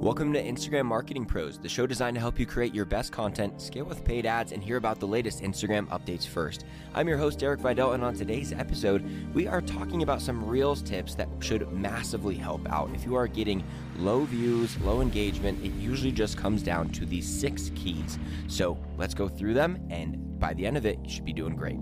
Welcome to Instagram Marketing Pros, the show designed to help you create your best content, scale with paid ads, and hear about the latest Instagram updates first. I'm your host, Derek Videll, and on today's episode, we are talking about some Reels tips that should massively help out. If you are getting low views, low engagement, it usually just comes down to these six keys. So let's go through them, and by the end of it, you should be doing great.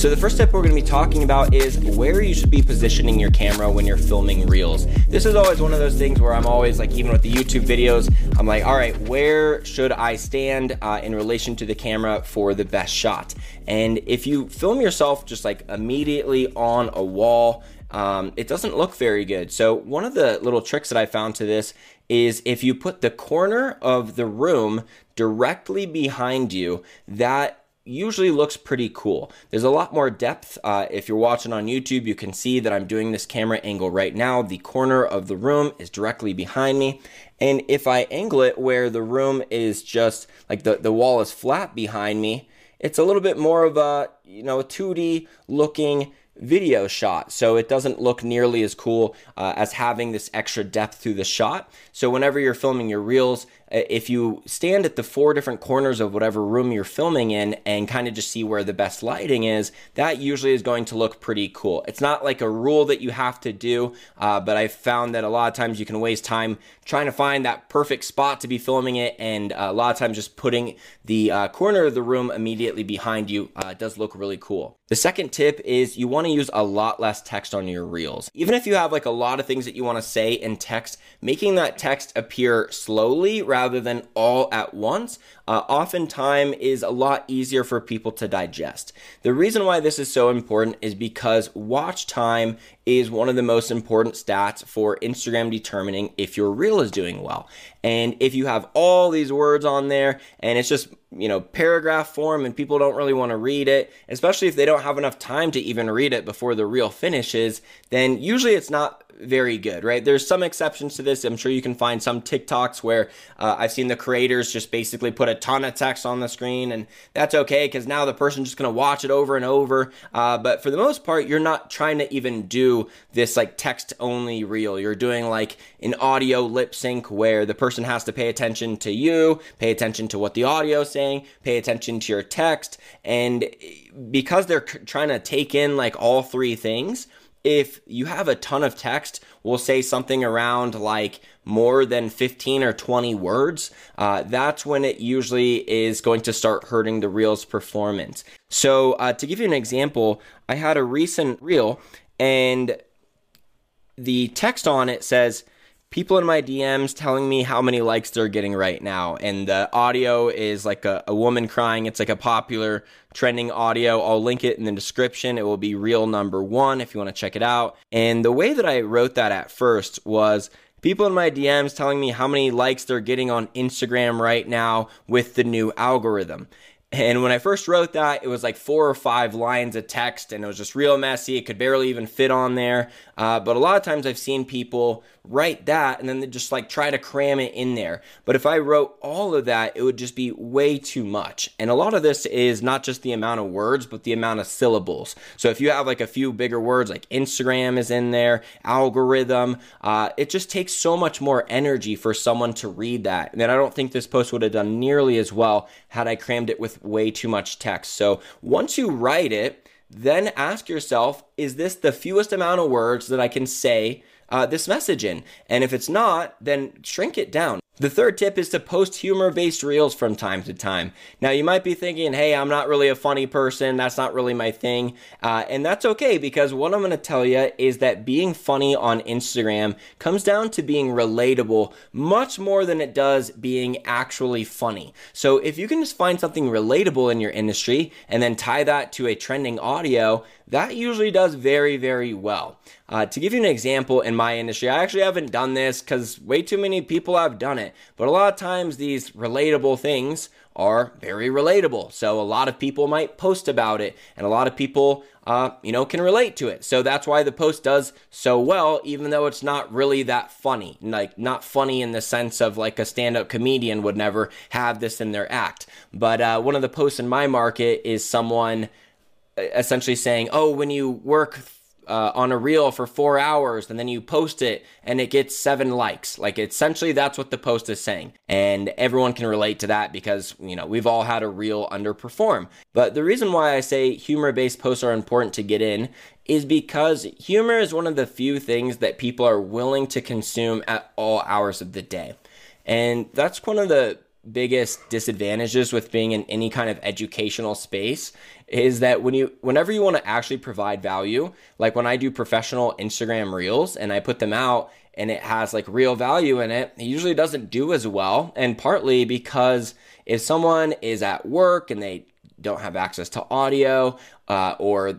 So the first step we're going to be talking about is where you should be positioning your camera when you're filming reels. This is always one of those things where I'm always like, even with the YouTube videos, I'm like, all right, where should I stand uh, in relation to the camera for the best shot? And if you film yourself just like immediately on a wall, um, it doesn't look very good. So one of the little tricks that I found to this is if you put the corner of the room directly behind you, that usually looks pretty cool. There's a lot more depth. Uh, if you're watching on YouTube, you can see that I'm doing this camera angle right now. The corner of the room is directly behind me. And if I angle it where the room is just like the, the wall is flat behind me, it's a little bit more of a, you know, a 2D looking video shot. So it doesn't look nearly as cool uh, as having this extra depth to the shot. So whenever you're filming your reels, if you stand at the four different corners of whatever room you're filming in and kind of just see where the best lighting is, that usually is going to look pretty cool. It's not like a rule that you have to do, uh, but I've found that a lot of times you can waste time trying to find that perfect spot to be filming it, and uh, a lot of times just putting the uh, corner of the room immediately behind you uh, does look really cool. The second tip is you want to use a lot less text on your reels. Even if you have like a lot of things that you want to say in text, making that text appear slowly rather rather than all at once, uh, oftentimes is a lot easier for people to digest. The reason why this is so important is because watch time is one of the most important stats for Instagram determining if your reel is doing well. And if you have all these words on there and it's just, you know, paragraph form and people don't really want to read it, especially if they don't have enough time to even read it before the reel finishes, then usually it's not very good, right? There's some exceptions to this. I'm sure you can find some TikToks where uh, I've seen the creators just basically put a ton of text on the screen, and that's okay because now the person's just going to watch it over and over. Uh, but for the most part, you're not trying to even do this like text only reel. You're doing like an audio lip sync where the person has to pay attention to you, pay attention to what the audio is saying, pay attention to your text, and because they're trying to take in like all three things if you have a ton of text, we'll say something around like more than 15 or 20 words, uh, that's when it usually is going to start hurting the reel's performance. So, uh, to give you an example, I had a recent reel and the text on it says, people in my DMs telling me how many likes they're getting right now. And the audio is like a, a, woman crying. It's like a popular trending audio. I'll link it in the description. It will be reel number one if you want to check it out. And the way that I wrote that at first was people in my DMs telling me how many likes they're getting on Instagram right now with the new algorithm. And when I first wrote that, it was like four or five lines of text and it was just real messy. It could barely even fit on there. Uh, but a lot of times I've seen people write that and then they just like try to cram it in there. But if I wrote all of that, it would just be way too much. And a lot of this is not just the amount of words, but the amount of syllables. So if you have like a few bigger words like Instagram is in there, algorithm, uh, it just takes so much more energy for someone to read that. And then I don't think this post would have done nearly as well had I crammed it with way too much text. So once you write it, then ask yourself, is this the fewest amount of words that I can say uh, this message in? And if it's not, then shrink it down. The third tip is to post humor based reels from time to time. Now, you might be thinking, hey, I'm not really a funny person. That's not really my thing. Uh, and that's okay because what I'm going to tell you is that being funny on Instagram comes down to being relatable much more than it does being actually funny. So, if you can just find something relatable in your industry and then tie that to a trending audio, that usually does very, very well. Uh, to give you an example in my industry, I actually haven't done this because way too many people have done it. But a lot of times, these relatable things are very relatable. So a lot of people might post about it, and a lot of people, uh, you know, can relate to it. So that's why the post does so well, even though it's not really that funny. Like not funny in the sense of like a stand-up comedian would never have this in their act. But uh, one of the posts in my market is someone essentially saying, oh, when you work uh, on a reel for four hours and then you post it and it gets seven likes. Like essentially that's what the post is saying. And everyone can relate to that because, you know, we've all had a reel underperform. But the reason why I say humor based posts are important to get in is because humor is one of the few things that people are willing to consume at all hours of the day. And that's one of the biggest disadvantages with being in any kind of educational space is that when you whenever you want to actually provide value like when i do professional instagram reels and i put them out and it has like real value in it it usually doesn't do as well. And partly because if someone is at work and they don't have access to audio uh, or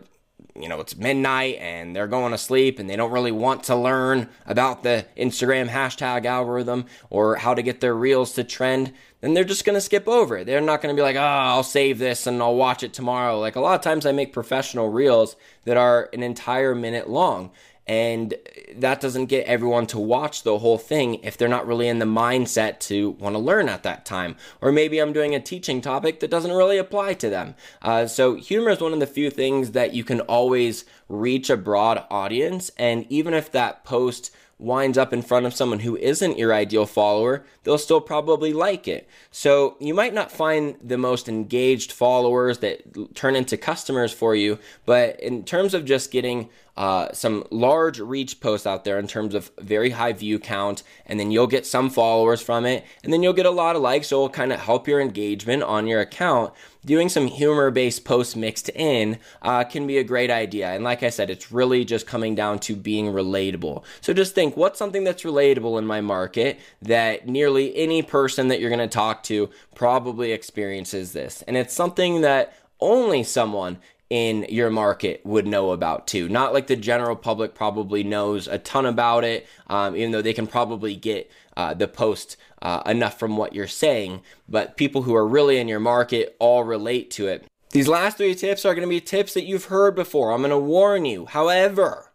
you know, it's midnight and they're going to sleep and they don't really want to learn about the Instagram hashtag algorithm or how to get their reels to trend, then they're just going to skip over it. They're not going to be like, oh, I'll save this and I'll watch it tomorrow. Like a lot of times I make professional reels that are an entire minute long. And that doesn't get everyone to watch the whole thing if they're not really in the mindset to want to learn at that time. Or maybe I'm doing a teaching topic that doesn't really apply to them. Uh, so, humor is one of the few things that you can always reach a broad audience. And even if that post winds up in front of someone who isn't your ideal follower, they'll still probably like it. So you might not find the most engaged followers that turn into customers for you, but in terms of just getting uh, some large reach posts out there in terms of very high view count, and then you'll get some followers from it, and then you'll get a lot of likes, so it'll kind of help your engagement on your account. Doing some humor based posts mixed in uh, can be a great idea. And like I said, it's really just coming down to being relatable. So just think what's something that's relatable in my market that nearly any person that you're going to talk to probably experiences this. And it's something that only someone in your market would know about too. Not like the general public probably knows a ton about it, um, even though they can probably get uh, the post uh, enough from what you're saying. But people who are really in your market all relate to it. These last three tips are going to be tips that you've heard before. I'm going to warn you. However,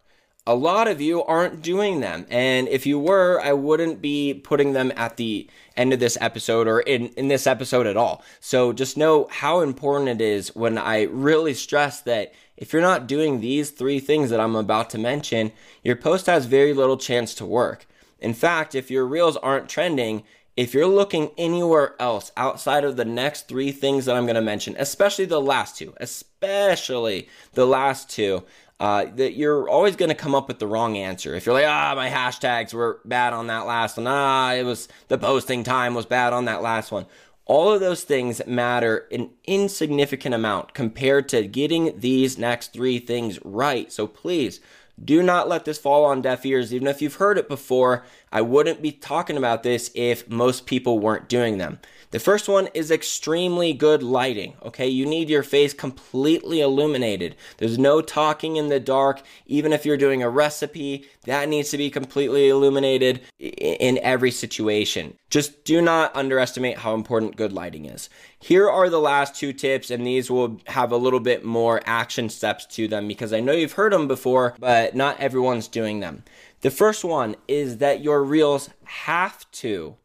a lot of you aren't doing them. And if you were, I wouldn't be putting them at the end of this episode or in, in this episode at all. So just know how important it is when I really stress that if you're not doing these three things that I'm about to mention, your post has very little chance to work. In fact, if your reels aren't trending, if you're looking anywhere else outside of the next three things that I'm going to mention, especially the last two, especially the last two, uh, that you're always going to come up with the wrong answer. If you're like, ah, my hashtags were bad on that last one, ah, it was the posting time was bad on that last one. All of those things matter an insignificant amount compared to getting these next three things right. So please do not let this fall on deaf ears. Even if you've heard it before, I wouldn't be talking about this if most people weren't doing them. The first one is extremely good lighting. Okay, you need your face completely illuminated. There's no talking in the dark. Even if you're doing a recipe, that needs to be completely illuminated in every situation. Just do not underestimate how important good lighting is. Here are the last two tips, and these will have a little bit more action steps to them because I know you've heard them before, but not everyone's doing them. The first one is that your reels have to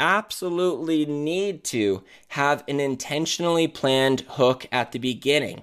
absolutely need to have an intentionally planned hook at the beginning.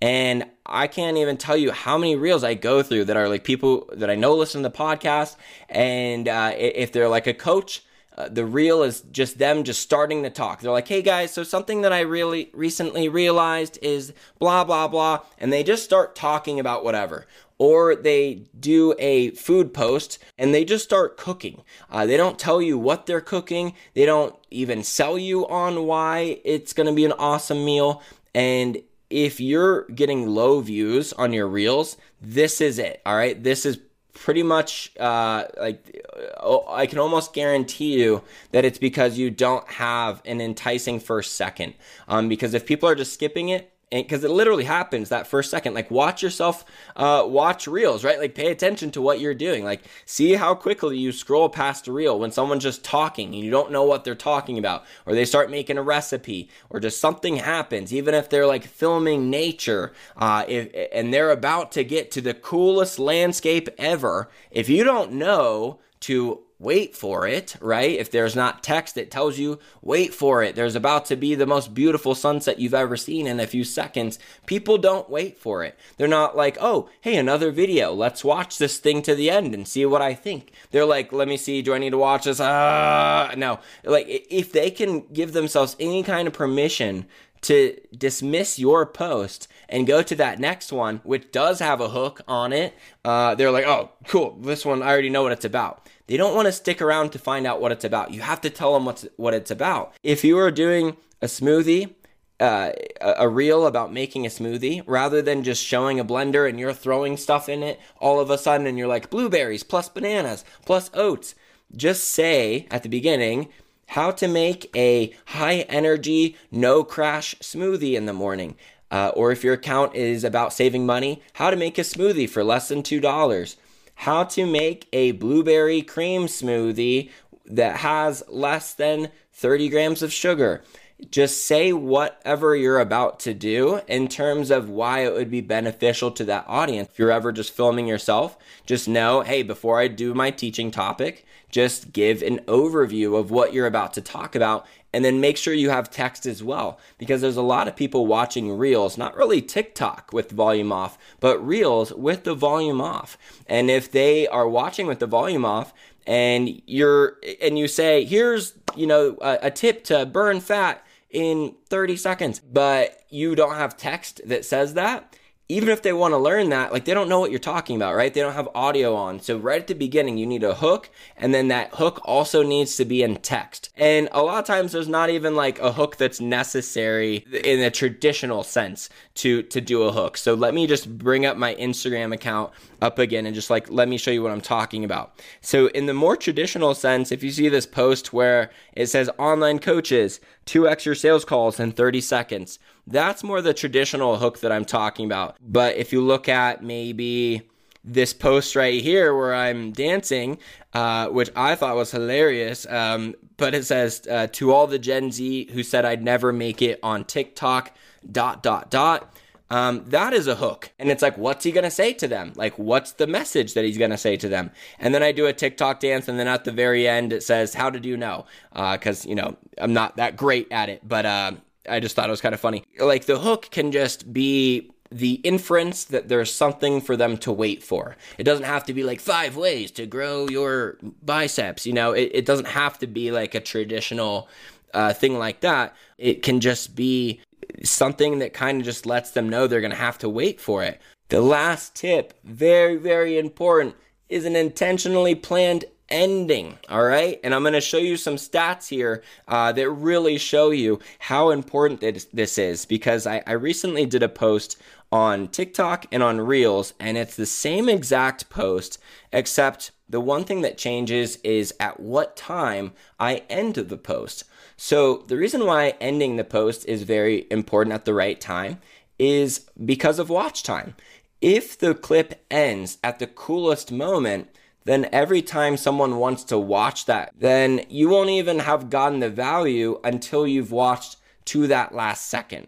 And I can't even tell you how many reels I go through that are like people that I know listen to the podcast. And uh, if they're like a coach, uh, the reel is just them just starting to talk. They're like, hey guys, so something that I really recently realized is blah, blah, blah. And they just start talking about whatever or they do a food post and they just start cooking. Uh, they don't tell you what they're cooking, they don't even sell you on why it's going to be an awesome meal. And if you're getting low views on your reels, this is it. All right. This is pretty much uh, like uh, I can almost guarantee you that it's because you don't have an enticing first second. Um, because if people are just skipping it, because it literally happens that first second like watch yourself uh, watch reels right? Like pay attention to what you're doing. Like see how quickly you scroll past a reel when someone's just talking and you don't know what they're talking about or they start making a recipe or just something happens even if they're like filming nature uh, if, and they're about to get to the coolest landscape ever. If you don't know to wait for it, right? If there's not text that tells you, wait for it, there's about to be the most beautiful sunset you've ever seen in a few seconds, people don't wait for it. They're not like, oh, hey, another video, let's watch this thing to the end and see what I think. They're like, let me see, do I need to watch this? Ah, no. Like, if they can give themselves any kind of permission to dismiss your post and go to that next one, which does have a hook on it, uh, they're like, oh, cool, this one, I already know what it's about. They don't want to stick around to find out what it's about. You have to tell them what's, what it's about. If you are doing a smoothie, uh, a reel about making a smoothie rather than just showing a blender and you're throwing stuff in it all of a sudden and you're like blueberries plus bananas plus oats. Just say at the beginning, how to make a high energy, no crash smoothie in the morning. Uh, or if your account is about saving money, how to make a smoothie for less than $2. How to make a blueberry cream smoothie that has less than 30 grams of sugar. Just say whatever you're about to do in terms of why it would be beneficial to that audience. If you're ever just filming yourself, just know hey, before I do my teaching topic, just give an overview of what you're about to talk about and then make sure you have text as well because there's a lot of people watching reels not really tiktok with volume off but reels with the volume off and if they are watching with the volume off and you're and you say here's you know a, a tip to burn fat in 30 seconds. But you don't have text that says that even if they want to learn that, like they don't know what you're talking about, right? They don't have audio on. So right at the beginning, you need a hook, and then that hook also needs to be in text. And a lot of times there's not even like a hook that's necessary in a traditional sense to to do a hook. So let me just bring up my Instagram account up again and just like let me show you what I'm talking about. So in the more traditional sense, if you see this post where it says online coaches, 2x your sales calls in 30 seconds, that's more the traditional hook that I'm talking about. But if you look at maybe this post right here where I'm dancing, uh, which I thought was hilarious. Um, but it says, uh, to all the Gen Z who said I'd never make it on TikTok, dot, dot, dot. Um, that is a hook. And it's like, what's he going to say to them? Like, what's the message that he's going to say to them? And then I do a TikTok dance. And then at the very end, it says, how did you know? Because, uh, you know, I'm not that great at it. But, uh, I just thought it was kind of funny. Like the hook can just be the inference that there's something for them to wait for. It doesn't have to be like five ways to grow your biceps. You know, it, it doesn't have to be like a traditional uh, thing like that. It can just be something that kind of just lets them know they're going to have to wait for it. The last tip, very, very important, is an intentionally planned ending. All right. And I'm going to show you some stats here uh, that really show you how important this is because I, I recently did a post on TikTok and on Reels, and it's the same exact post, except the one thing that changes is at what time I end the post. So, the reason why ending the post is very important at the right time is because of watch time. If the clip ends at the coolest moment, then every time someone wants to watch that, then you won't even have gotten the value until you've watched to that last second.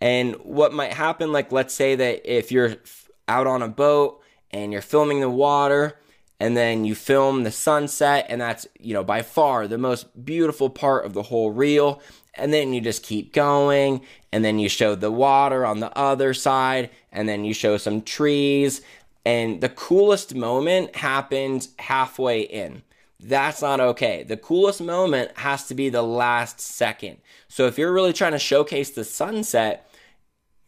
And what might happen, like let's say that if you're out on a boat and you're filming the water, and then you film the sunset, and that's, you know, by far the most beautiful part of the whole reel. And then you just keep going, and then you show the water on the other side, and then you show some trees, and the coolest moment happened halfway in. That's not okay. The coolest moment has to be the last second. So if you're really trying to showcase the sunset,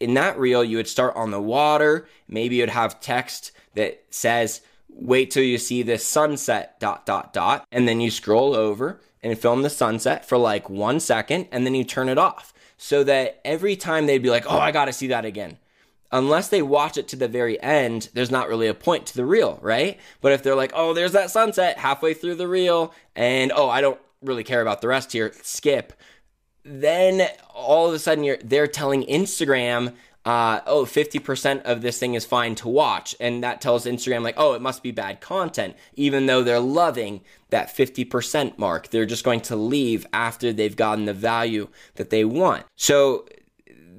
in that reel, you would start on the water. Maybe you'd have text that says, wait till you see this sunset, dot, dot, dot. And then you scroll over and film the sunset for like one second and then you turn it off. So that every time they'd be like, oh, I gotta see that again unless they watch it to the very end, there's not really a point to the reel, right? But if they're like, oh, there's that sunset halfway through the reel, and oh, I don't really care about the rest here, skip. Then all of a sudden, you're they're telling Instagram, uh, oh, 50% of this thing is fine to watch. And that tells Instagram, like, oh, it must be bad content, even though they're loving that 50% mark. They're just going to leave after they've gotten the value that they want. So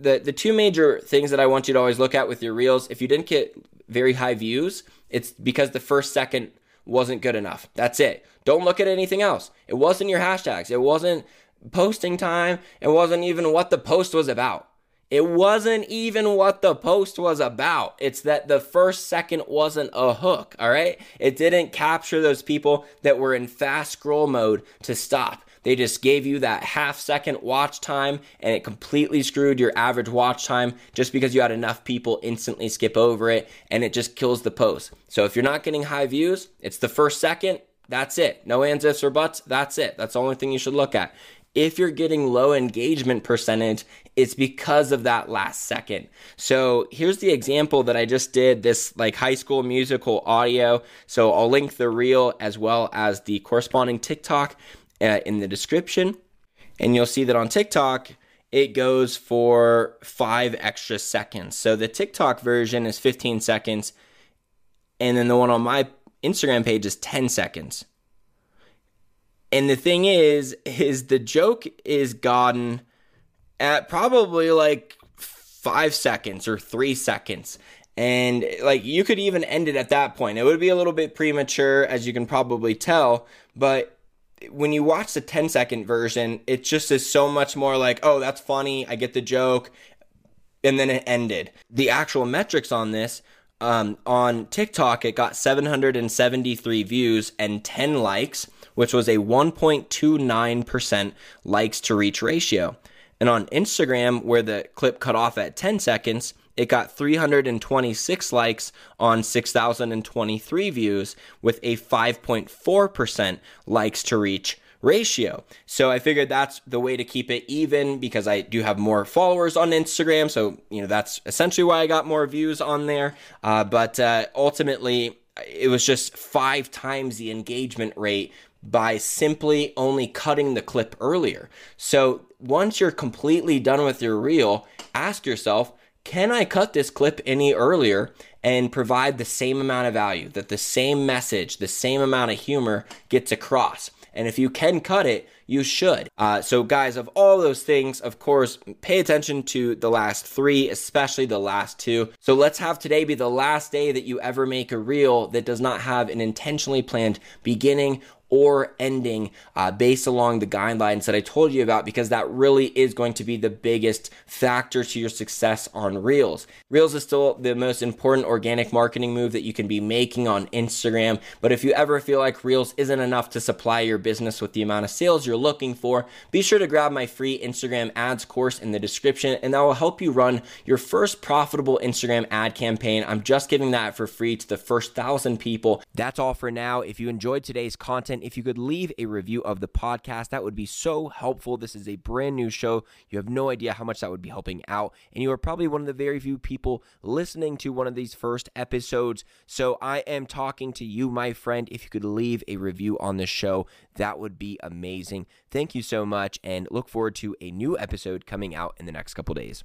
the the two major things that I want you to always look at with your reels, if you didn't get very high views, it's because the first second wasn't good enough. That's it. Don't look at anything else. It wasn't your hashtags. It wasn't posting time. It wasn't even what the post was about. It wasn't even what the post was about. It's that the first second wasn't a hook, all right? It didn't capture those people that were in fast scroll mode to stop. They just gave you that half second watch time and it completely screwed your average watch time just because you had enough people instantly skip over it and it just kills the post. So if you're not getting high views, it's the first second. That's it. No ands, ifs, or buts. That's it. That's the only thing you should look at. If you're getting low engagement percentage, it's because of that last second. So here's the example that I just did this like high school musical audio. So I'll link the reel as well as the corresponding TikTok uh, in the description. And you'll see that on TikTok, it goes for five extra seconds. So the TikTok version is 15 seconds, and then the one on my Instagram page is 10 seconds. And the thing is, is the joke is gotten at probably like five seconds or three seconds. And like you could even end it at that point. It would be a little bit premature, as you can probably tell, but when you watch the 10 second version, it just is so much more like, oh, that's funny. I get the joke. And then it ended. The actual metrics on this um, on TikTok, it got 773 views and 10 likes, which was a 1.29% likes to reach ratio. And on Instagram, where the clip cut off at 10 seconds, it got 326 likes on 6,023 views with a 5.4% likes to reach ratio. So I figured that's the way to keep it even because I do have more followers on Instagram. So, you know, that's essentially why I got more views on there. Uh, but uh, ultimately, it was just five times the engagement rate by simply only cutting the clip earlier. So once you're completely done with your reel, ask yourself, can I cut this clip any earlier and provide the same amount of value, that the same message, the same amount of humor gets across? And if you can cut it, you should. Uh, so, guys, of all those things, of course, pay attention to the last three, especially the last two. So, let's have today be the last day that you ever make a reel that does not have an intentionally planned beginning or ending uh, based along the guidelines that I told you about because that really is going to be the biggest factor to your success on Reels. Reels is still the most important organic marketing move that you can be making on Instagram, but if you ever feel like Reels isn't enough to supply your business with the amount of sales you're looking for, be sure to grab my free Instagram ads course in the description and that will help you run your first profitable Instagram ad campaign. I'm just giving that for free to the first thousand people. That's all for now. If you enjoyed today's content, if you could leave a review of the podcast, that would be so helpful. This is a brand new show. You have no idea how much that would be helping out. And you are probably one of the very few people listening to one of these first episodes. So I am talking to you, my friend. If you could leave a review on this show, that would be amazing. Thank you so much and look forward to a new episode coming out in the next couple days.